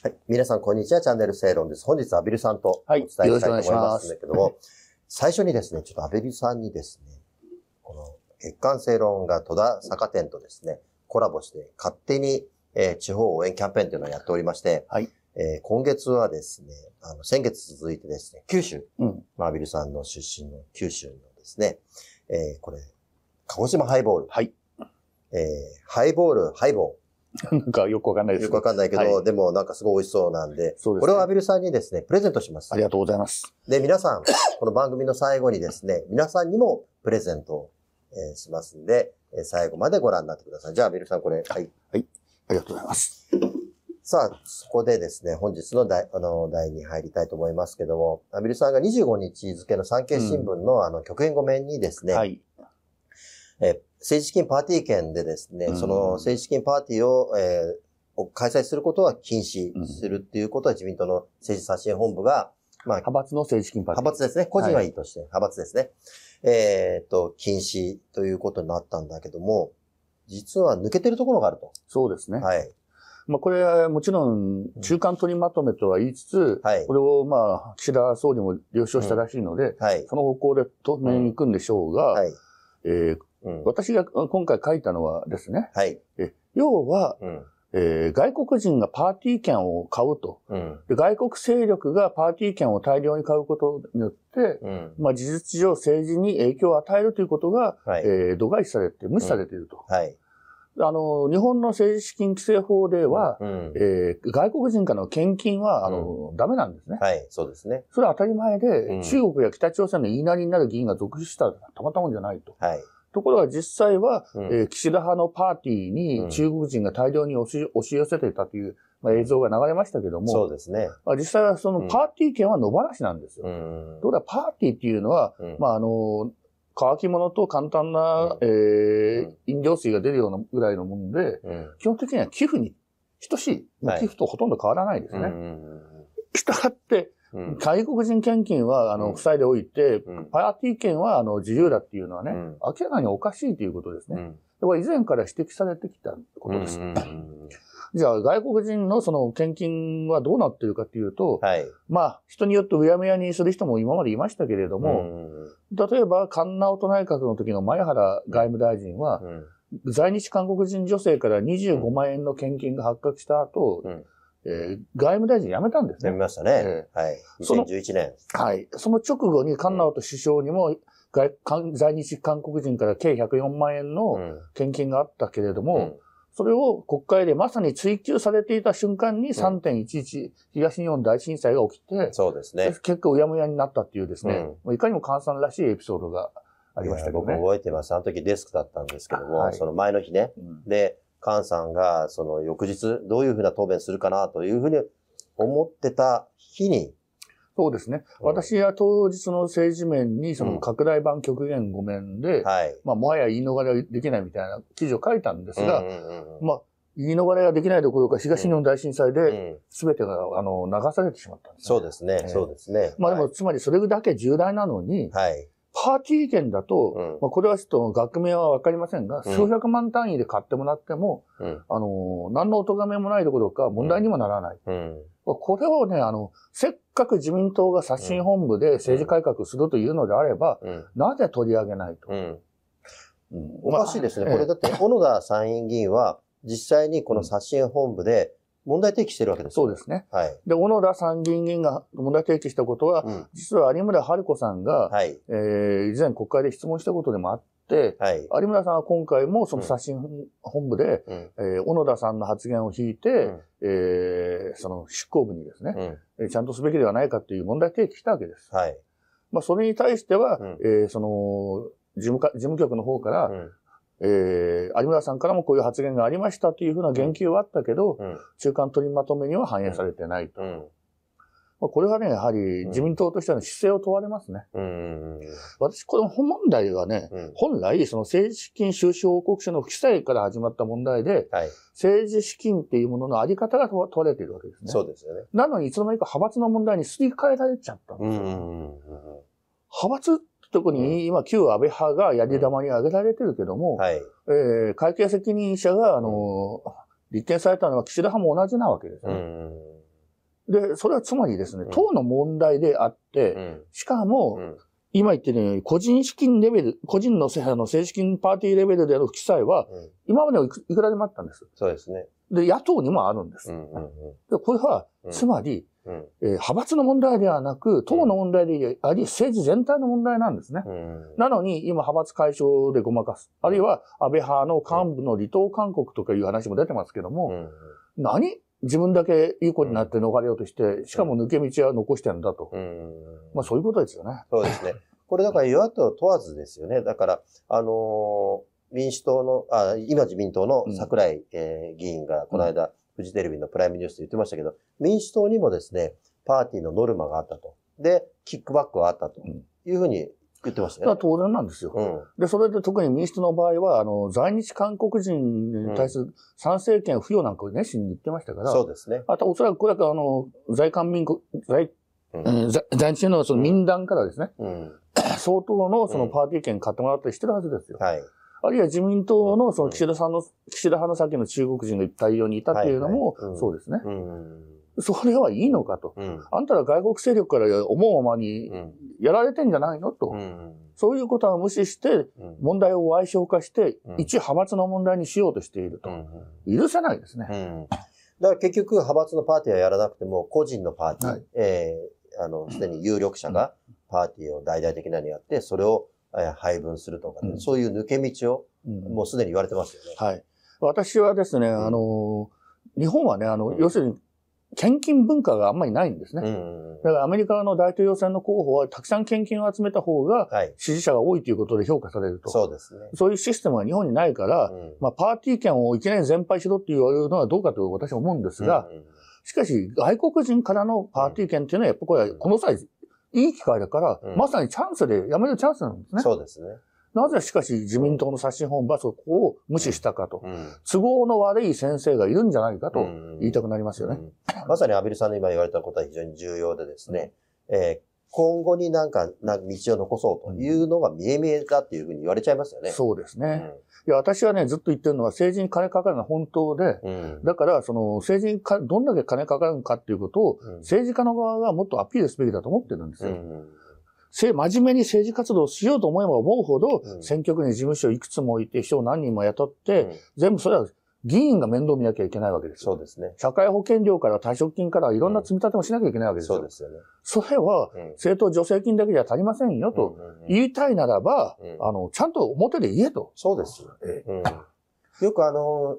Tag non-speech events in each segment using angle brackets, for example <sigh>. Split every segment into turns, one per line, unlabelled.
はい。皆さん、こんにちは。チャンネル正論です。本日、アビルさんとお
はい
伝えしたいと思いま
す
すんだけども、最初にですね、ちょっとアビルさんにですね、この月刊正論が戸田坂店とですね、コラボして勝手に、えー地方応援キャンペーンというのをやっておりまして、
はい
えー今月はですね、あの、先月続いてですね、九州、
うん。
まあアビルさんの出身の九州のですね、えーこれ、鹿児島ハイボール、
はい。
えーハイボール、ハイボ <laughs>
なんかよくわかんない
ー。
です。
よくわかんないけど、
はい
でもなんかすごい美味しそうなんで、
そうですね
これをアビルさんにですね、プレゼントします
あ。りがとうございます。
で、皆さん、<laughs> この番組の最後にですね、皆さんにもプレゼントを、えーしますんで、えー最後までご覧になってください。じゃあ、アビルさんこれ、はい。
ありがとうございます。
さあ、そこでですね、本日の題、あの、題に入りたいと思いますけども、アビルさんが25日付の産経新聞の、あの、局編5面にですね、
はい。
えー政治資金パーティー券でですね、
うん
その政治資金パーティーを、えーを開催することは禁止するっていうことは自民党の政治刷新本部が、まあ、
派閥の政治金パーティー。
派閥ですね。個人はいいとして、派閥ですね。えーっと、禁止ということになったんだけども、実は抜けてるところがあると。
そうですね。
はい。
まあこれはもちろん中間取りまとめとは言いつつ、
はい
これをまあ岸田総理も了承したらしいので、
はい。
その方向で当面行くんでしょうが、
はい。
えー
うん。
私が今回書いたのはですね、
はい。
え要は、
うん。
えー外国人がパーティー券を買うと。
うん。
で外国勢力がパーティー券を大量に買うことによって、
うん。
まあ事実上政治に影響を与えるということが、
はい。
えー度外視されて、無視されていると。
はい。
あの、日本の政治資金規正法では、
うん。
えー外国人からの献金は、あの、ダメなんですね。
はい。そうですね。
それは当たり前で、
うん
中国や北朝鮮の言いなりになる議員が続出したらたまったもんじゃないと。
はい。
ところが実際は、
うん
えー岸田派のパーティー
うん
に中国人が大量に押し押し寄せていたという、まあ、映像が流れましたけども、
そうですね。
まあ実際はその
うん
パーティー券は野放しなんですよ。
うん
ところがパーティーっていうのは、
うん
まああの、乾き物と簡単な、
うん
えー
うん
飲料水が出るようなぐらいのもので、
うん。
基本的には寄付に等しい。寄付とほとんど変わらないですね。
うん。
したがって、
うん。
外国人献金は、あの、
うん
負債でおいて、
うん。
パーティー券は、あの、自由だっていうのはね、
うん
明らかにおかしいということですね。
うん。
これ以前から指摘されてきたことです。
うん
じゃあ、外国人のその献金はどうなってるかっていうと、
はい。
まあ、人によってうやむやにする人も今までいましたけれども、
うん
例えば、菅直人内閣の時の前原外務大臣は、
うん
在日韓国人女性から25万円の献金が発覚した後、
うん
えー外務大臣辞めたんです
や
ね。
めましたね。はい。
その
2011年。
はい。その直後に菅直人首相にも、外韓在日韓国人から計104万円
う
の
ん
献金があったけれども、
うん
それを国会でまさに追及されていた瞬間に3.11東日本大震災が起きて、
そうですね。
結果うやむやになったっていうですね、
うん
いかにも菅さんらしいエピソードがありましたけど
僕
ね。
覚えてます。あの時デスクだったんですけども、
はい
その前の日ね。
うん
で、菅さんが、その翌日、どういうふうな答弁するかなというふうに思ってた日に、
そうですね。
うん
私は当日の政治面に、その拡大版極限5面で、
はい。
まあ、もはや言い逃れできないみたいな記事を書いたんですが、
うんうんうん
まあ、言い逃れができないどころか、東日本大震災
う
で、
ん
全てが、あの、流されてしまったんです、
そうですね
え、え
そうですね。
まあでも、つまりそれだけ重大なのに、
はい。
パーティー券だと、
うん
まあ、これはちょっと額面はわかりませんが、
うん
数百万単位で買ってもらっても、
うん。
あの、何のお咎めもないどころか問題にもならない。
うん。
これをね、あの、せっかく自民党が刷新本部で政治改革するというのであれば、
うん。
なぜ取り上げないと？
うん。
うん
おかしいですね。
まあ
これだって、小野田参院議員は、実際にこの刷新本部で問題提起してるわけです。
そうですね。
はい。
で、小野田参議院議員が問題提起したことは、
うん。
実は有村春子さんが、
はい。
えー以前国会で質問したことでもあって、
はい。
有村さんは今回もその刷新本部で、
うん。
えー小野田さんの発言を引いて、
うん
えーその執行部にですね、
うん。
えーちゃんとすべきではないかという問題提起したわけです。
はい。
まあ、それに対しては、
うん
えーその、事務か、事務局の方から、
うん。
えー有村さんからもこういう発言がありましたというふうな言及はあったけど、
うん。
中間取りまとめには反映されてないと。
うん。
まあ、これはね、やはり自民党としての姿勢を問われますね。
うん。
私、この本問題はね、
うん。
本来、その政治資金収支報告書の記載から始まった問題で、
はい。
政治資金っていうもののあり方が問われているわけですね。
そうですよね。
なのに、いつの間にか派閥の問題にすり替えられちゃったんですよ。
うん。うん。
派閥ってとこに、今、旧安倍派がやり玉に挙げられてるけども、
はい。
えー会計責任者が、あの、立件されたのは岸田派も同じなわけです
う
ね。
ん。
で、それはつまりですね
うん、
党の問題であって、
うん。
しかも、
うん。
今言ってるように、個人資金レベル、個人のせあの政治資金パーティーレベルでの不記載は、
うん。
今まではいくらでもあったんです。
そうですね。
で、野党にもあるんです。
うん。うん。
でこれは、
うん
つまり、
うん。
えー派閥の問題ではなく、党の問題であり、政治全体の問題なんですね。
うん。
なのに、今、派閥解消でごまかす。あるいは、安倍派の幹部の離党勧告とかいう話も出てますけども、
うん。
何自分だけいい子になって逃れようとして、しかも抜け道は残してるんだと。
うん。
まあ、そういうことですよね。
そうですね。これだから与野党問わずですよね。だから、あのー民主党の、あ、今自民党の桜井、えー議員がこの間、フジテレビのプライムニュースで言ってましたけど、民主党にもですね、パーティーのノルマがあったと。で、キックバックはあったと
うん
いうふうに言ってましたね。
当然なんですよ。
うん。
で、それで特に民主党の場合は、あの、在日韓国人に対する参政権付与なんかを熱心に言ってましたから、
そうですね。
あと、おそらくこれは、あの、在韓民国、在、
うん
うん在在日のその民団からですね、
うん。
相当のそのパーティー券買ってもらったりしてるはずですよ。
はい。
あるいは自民党のその岸田さんの、岸田派の先の中国人がいっぱい世にいたっていうのもそうですね。
うん。
それはいいのかと。
うん。
あんたら外国勢力から思うままに
うん。
やられてんじゃないのと。
うん。
そういうことは無視して、
うん。
問題を矮小化して
うん、
一派閥の問題にしようとしていると。許せないですね。
うん。だから結局、派閥のパーティーはやらなくても、個人のパーティー、
はい
えーあの、すでに有力者がパーティーを大々的なのにやって、それを、えー配分するとかね、
うん
そういう抜け道を、
うん
もうすでに言われてますよね。
はい。私はですね、
ん
あの、日本はね、あの、
うん
要するに、献金文化があんまりないんですね。
うん。
だからアメリカの大統領選の候補はたくさん献金を集めた方が
はい。
支持者が多いということで評価されると。
そうですね。
そういうシステムが日本にないから、
うん
まあ、パーティー券をいきなり全廃しろって言われるのはどうかと私は思うんですが、
うん
しかし外国人からのパーティー券っていうのはやっぱこれはこの際、いい機会だから、
うん
まさにチャンスでやめるチャンスなんですね。
そうですね。
なぜしかし自民党の刷新本部はそこを無視したかと。
うん。
都合の悪い先生がいるんじゃないかと
うん
言いたくなりますよね。
うんまさにアビルさんの今言われたことは非常に重要でですね、えー今後になんか、な道を残そうというのが見え見えだっていうふうに言われちゃいますよね。
そうですね。いや、私はね、ずっと言ってるのは政治に金かかるのは本当で、
うん。うん。
だから、その政治にかどんだけ金かかるのかっていうことを、
うん
政治家の側がもっとアピールすべきだと思ってるんですよ。
うん。
せ真面目に政治活動をしようと思えば思うほど、
うん
選挙区に事務所いくつも置いて、秘書を何人も雇って、
うん
全部それは議員が面倒見なきゃいけないわけですよ。
そうですね。
社会保険料から退職金からいろんな積み立てもしなきゃいけないわけですよ。
そうですよね。
それは、
うん
政党助成金だけじゃ足りませんよと
うんうんうん
言いたいならば、
うん
あの、ちゃんと表で言えと。
そうですよ。
え
うんよくあの、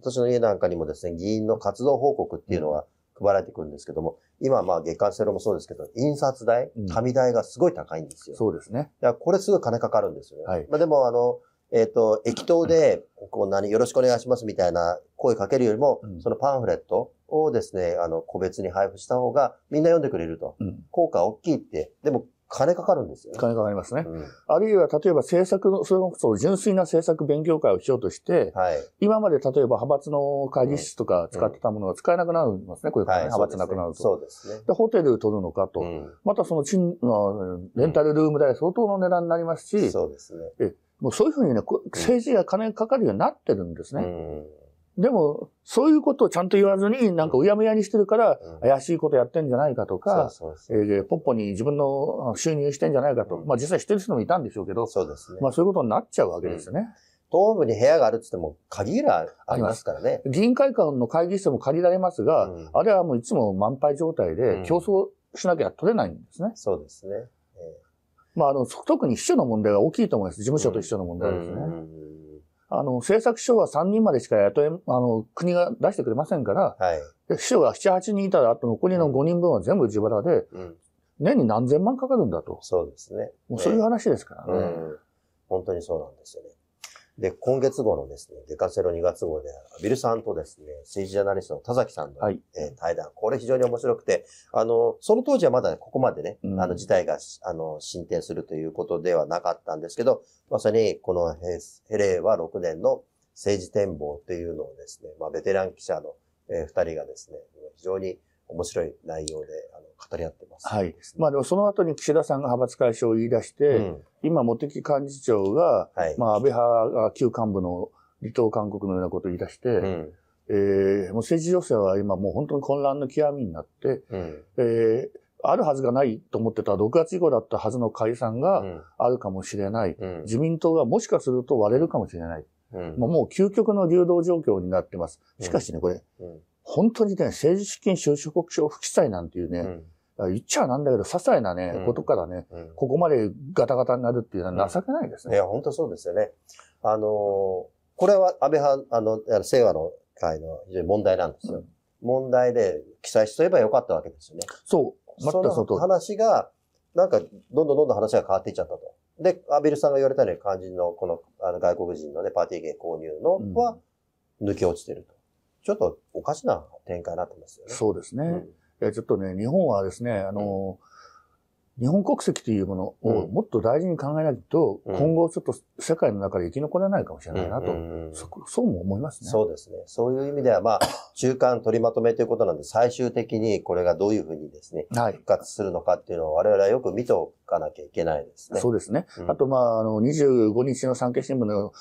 私の家なんかにもですね、議員の活動報告っていうのは配られてくるんですけども、今まあ月間セロもそうですけど、印刷代
うん、
紙代がすごい高いんですよ。
そうですね。
だからこれすごい金かかるんですよね。
はい
まあでもあの、えっ、と、駅頭で、こう何、よろしくお願いしますみたいな声かけるよりも、
うん
そのパンフレットをですね、あの、個別に配布した方がみんな読んでくれると。
うん。
効果大きいって、でも金かかるんですよね。
金かかりますね。
うん
あるいは、例えば政策の、それこそ純粋な政策勉強会をしようとして、
はい。
今まで例えば派閥の会議室とか使ってたものが使えなくなるんですね。こういう
はい。
派閥なくなると。
そうですね。
で、ホテル取るのかと。
うん
またそのレンタルルーム代相当の値段になりますし、
そうですね。
もうそういうふうにね、こ政治が金かかるようになってるんですね。
うん
でも、そういうことをちゃんと言わずに、なんかうやむやにしてるから、
うん
怪しいことやってんじゃないかとか、えーポッポに自分の収入してんじゃないかと。
うん
まあ実際してる人もいたんでしょうけど、
そうですね。
まあそういうことになっちゃうわけですよね。
東部に部屋があるって言っても、限りがありますからね。
議員会館の会議室も借りられますが、
うん
あれはもういつも満杯状態
う
で
ん
競争しなきゃ取れないんですね。
そうですね。
まああの、特に秘書の問題が大きいと思います。事務所と秘書の問題ですね。
うん
あの、政策書は3人までしか雇え、あの、国が出してくれませんから、
はい。
で秘書が7、8人いたら、あと残りの5人分は全部自腹で、
うん
年に何千万かかるんだと。
そうですね。
もうそういう話ですからね。
うん。本当にそうなんですよね。で、今月号のですね、デカセロ2月号で、ビルさんとですね、政治ジャーナリストの田崎さんの、
はい。
えー対談、これ非常に面白くて、あの、その当時はまだここまでね、
うん。
あの、事態が、あの、進展するということではなかったんですけど、まさにこのヘヘレーは6年の政治展望というのをですね、まあ、ベテラン記者の、えー二人がですね、非常に面白い内容で、あの、語り合ってます。
はい。まあでもその後に岸田さんが派閥解消を言い出して、
うん。
今、茂木幹事長が、
はい。
まあ安倍派が旧幹部の離党勧告のようなことを言い出して、
うん。
ええー、もう政治情勢は今もう本当に混乱の極みになって、
うん。
えーあるはずがないと思ってた6月以降だったはずの解散が
うん。
あるかもしれない。
うん。
自民党がもしかすると割れるかもしれない。
うん。
まあもう究極の流動状況になってます。しかしね、これ、
うん。
本当にね、政治資金収支国書不記載なんていうね、
うん。
言っちゃなんだけど、些細なね、
うん
ことからね、
うん。
ここまでガタガタになるっていうのは情けないですね。
いや、本当そうですよね。あのーこれは安倍派、あの、清和の会の非常に問題なんですよ。問題で記載しとればよかったわけですよね。
そう。全くその。
話が、なんか、どんどんどんどん話が変わっていっちゃったと。で、アビルさんが言われたように肝心のこのあの外国人のね、パーティー券購入の
うん
は抜け落ちてると。ちょっとおかしな展開になってますよね。
そうですね。
うん
いやちょっとね、日本はですね、あの、日本国籍というものを
うん
もっと大事に考えないと、
うん
今後ちょっと世界の中で生き残れないかもしれないなと、
うんうん
そそうも思いますね。
そうですね。そういう意味では、まあ、中間取りまとめということなんで、最終的にこれがどういうふうにですね、
はい。
復活するのかっていうのを我々はよく見ておかなきゃいけないですね。
そうですね。
うん
あと、まあ、あの、25日の産経新聞の、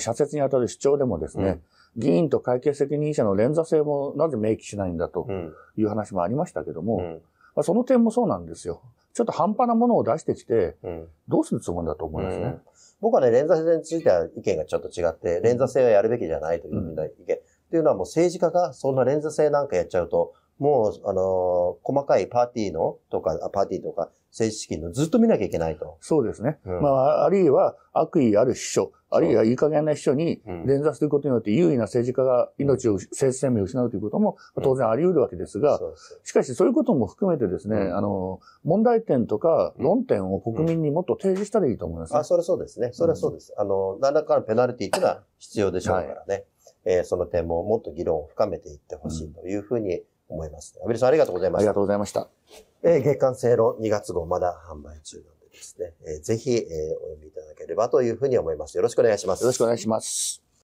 社説にあたる主張でもですね、議員と会計責任者の連座制もなぜ明記しないんだと
うん。
いう話もありましたけども、
うん。
まあ、その点もそうなんですよ。ちょっと半端なものを出してきて、
うん。
どうするつもりだと思いますね？
うん僕はね、連座制については意見がちょっと違って、連座制はやるべきじゃないという意見。っていうのはもう政治家がそんな連座制なんかやっちゃうと、もう、あのー細かいパーティーのとか、あパーティーとか政治資金のずっと見なきゃいけないと。
そうですね。
うん。
まあ、あるいは悪意ある秘書、あるいはいい加減な秘書に
うん。
連座することによって優位な政治家が命を、政治生命を失うということも
うん。
当然あり得るわけですが、
そうそう。
しかしそういうことも含めてですね、
うん。
あの、問題点とか
うん。
論点を国民にもっと提示したらいいと思います、ね。
あ、それそうですね。それはそうです。あの、何らかのペナルティっていうのは必要でしょうからね。えーその点ももっと議論を深めていってほしいというふうに思います。アビルさんありがとうございました
ありが。とうございました。
えー月刊正論2月号まだ販売中なんでですね、えーぜひ、えーお読みいただければというふうに思います。よろしくお願いします。
よろしくお願いします。